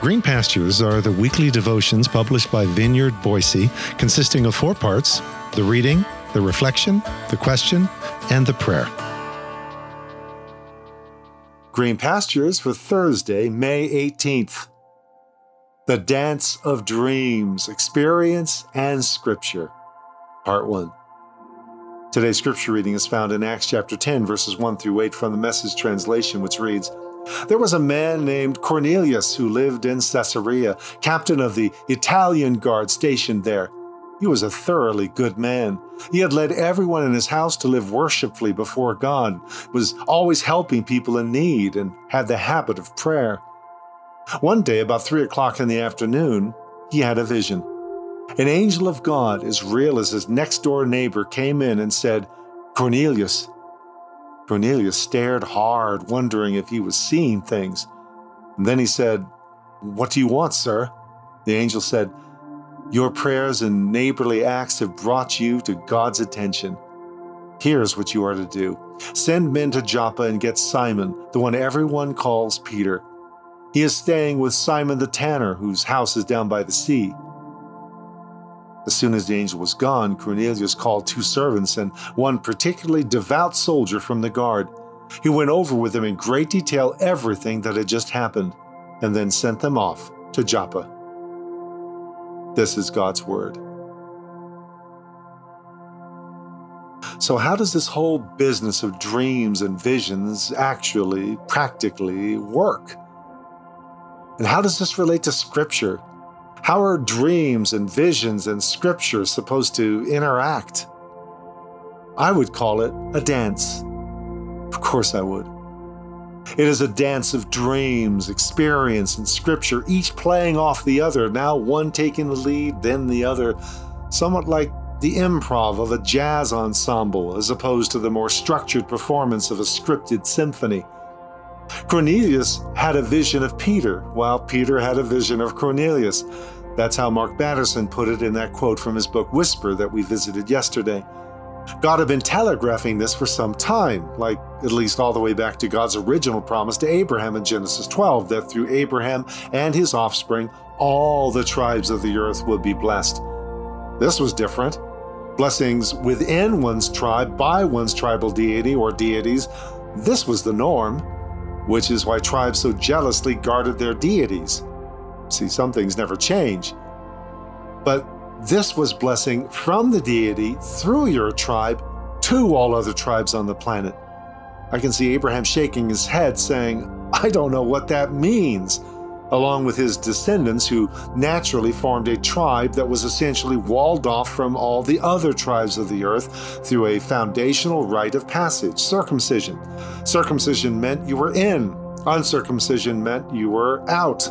Green Pastures are the weekly devotions published by Vineyard Boise, consisting of four parts the reading, the reflection, the question, and the prayer. Green Pastures for Thursday, May 18th. The Dance of Dreams Experience and Scripture, Part 1. Today's scripture reading is found in Acts chapter 10, verses 1 through 8 from the Message translation, which reads, there was a man named Cornelius who lived in Caesarea, captain of the Italian guard stationed there. He was a thoroughly good man. He had led everyone in his house to live worshipfully before God, was always helping people in need, and had the habit of prayer. One day, about three o'clock in the afternoon, he had a vision. An angel of God, as real as his next door neighbor, came in and said, Cornelius. Cornelius stared hard, wondering if he was seeing things. And then he said, What do you want, sir? The angel said, Your prayers and neighborly acts have brought you to God's attention. Here's what you are to do send men to Joppa and get Simon, the one everyone calls Peter. He is staying with Simon the tanner, whose house is down by the sea. As soon as the angel was gone, Cornelius called two servants and one particularly devout soldier from the guard. He went over with them in great detail everything that had just happened, and then sent them off to Joppa. This is God's Word. So, how does this whole business of dreams and visions actually, practically work? And how does this relate to Scripture? How are dreams and visions and scripture supposed to interact? I would call it a dance. Of course, I would. It is a dance of dreams, experience, and scripture, each playing off the other, now one taking the lead, then the other, somewhat like the improv of a jazz ensemble as opposed to the more structured performance of a scripted symphony. Cornelius had a vision of Peter, while Peter had a vision of Cornelius. That's how Mark Batterson put it in that quote from his book Whisper that we visited yesterday. God had been telegraphing this for some time, like at least all the way back to God's original promise to Abraham in Genesis 12 that through Abraham and his offspring, all the tribes of the earth would be blessed. This was different. Blessings within one's tribe by one's tribal deity or deities, this was the norm which is why tribes so jealously guarded their deities. See, some things never change. But this was blessing from the deity through your tribe to all other tribes on the planet. I can see Abraham shaking his head, saying, I don't know what that means along with his descendants, who naturally formed a tribe that was essentially walled off from all the other tribes of the earth through a foundational rite of passage circumcision. Circumcision meant you were in, uncircumcision meant you were out.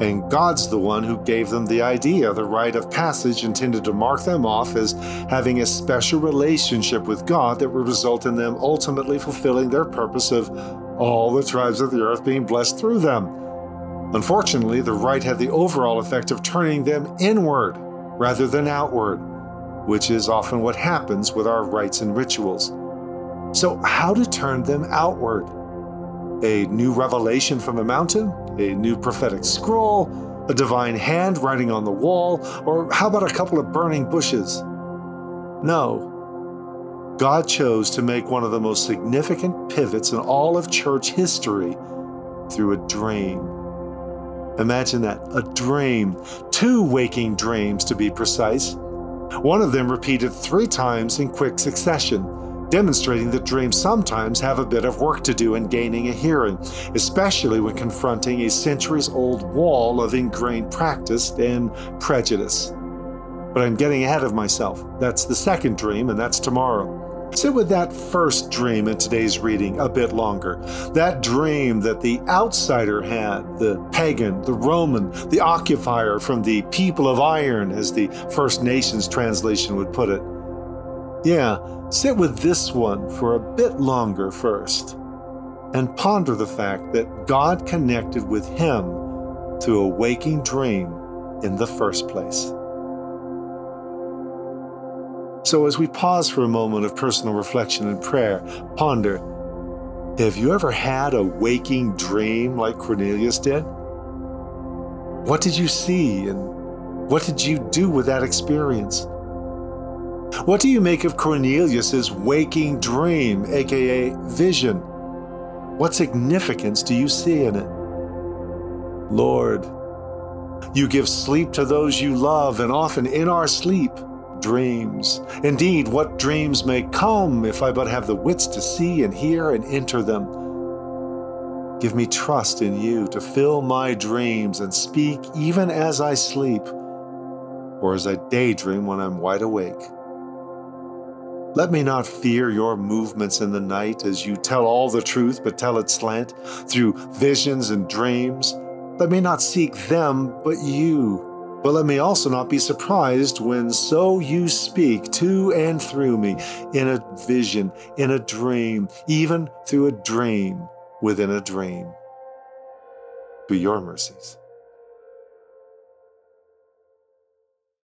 And God's the one who gave them the idea, the rite of passage intended to mark them off as having a special relationship with God that would result in them ultimately fulfilling their purpose of all the tribes of the earth being blessed through them. Unfortunately, the rite had the overall effect of turning them inward rather than outward, which is often what happens with our rites and rituals. So, how to turn them outward? A new revelation from a mountain? A new prophetic scroll? A divine hand writing on the wall? Or how about a couple of burning bushes? No. God chose to make one of the most significant pivots in all of church history through a dream. Imagine that a dream, two waking dreams to be precise. One of them repeated three times in quick succession, demonstrating that dreams sometimes have a bit of work to do in gaining a hearing, especially when confronting a centuries old wall of ingrained practice and prejudice. But I'm getting ahead of myself. That's the second dream, and that's tomorrow. Sit with that first dream in today's reading a bit longer. That dream that the outsider had, the pagan, the Roman, the occupier from the people of iron, as the First Nations translation would put it. Yeah, sit with this one for a bit longer first and ponder the fact that God connected with him through a waking dream in the first place. So, as we pause for a moment of personal reflection and prayer, ponder have you ever had a waking dream like Cornelius did? What did you see and what did you do with that experience? What do you make of Cornelius's waking dream, aka vision? What significance do you see in it? Lord, you give sleep to those you love, and often in our sleep, dreams. Indeed, what dreams may come if I but have the wits to see and hear and enter them. Give me trust in you to fill my dreams and speak even as I sleep, or as I daydream when I'm wide awake. Let me not fear your movements in the night as you tell all the truth but tell it slant through visions and dreams. Let me not seek them but you. But let me also not be surprised when so you speak to and through me in a vision, in a dream, even through a dream within a dream. Through your mercies.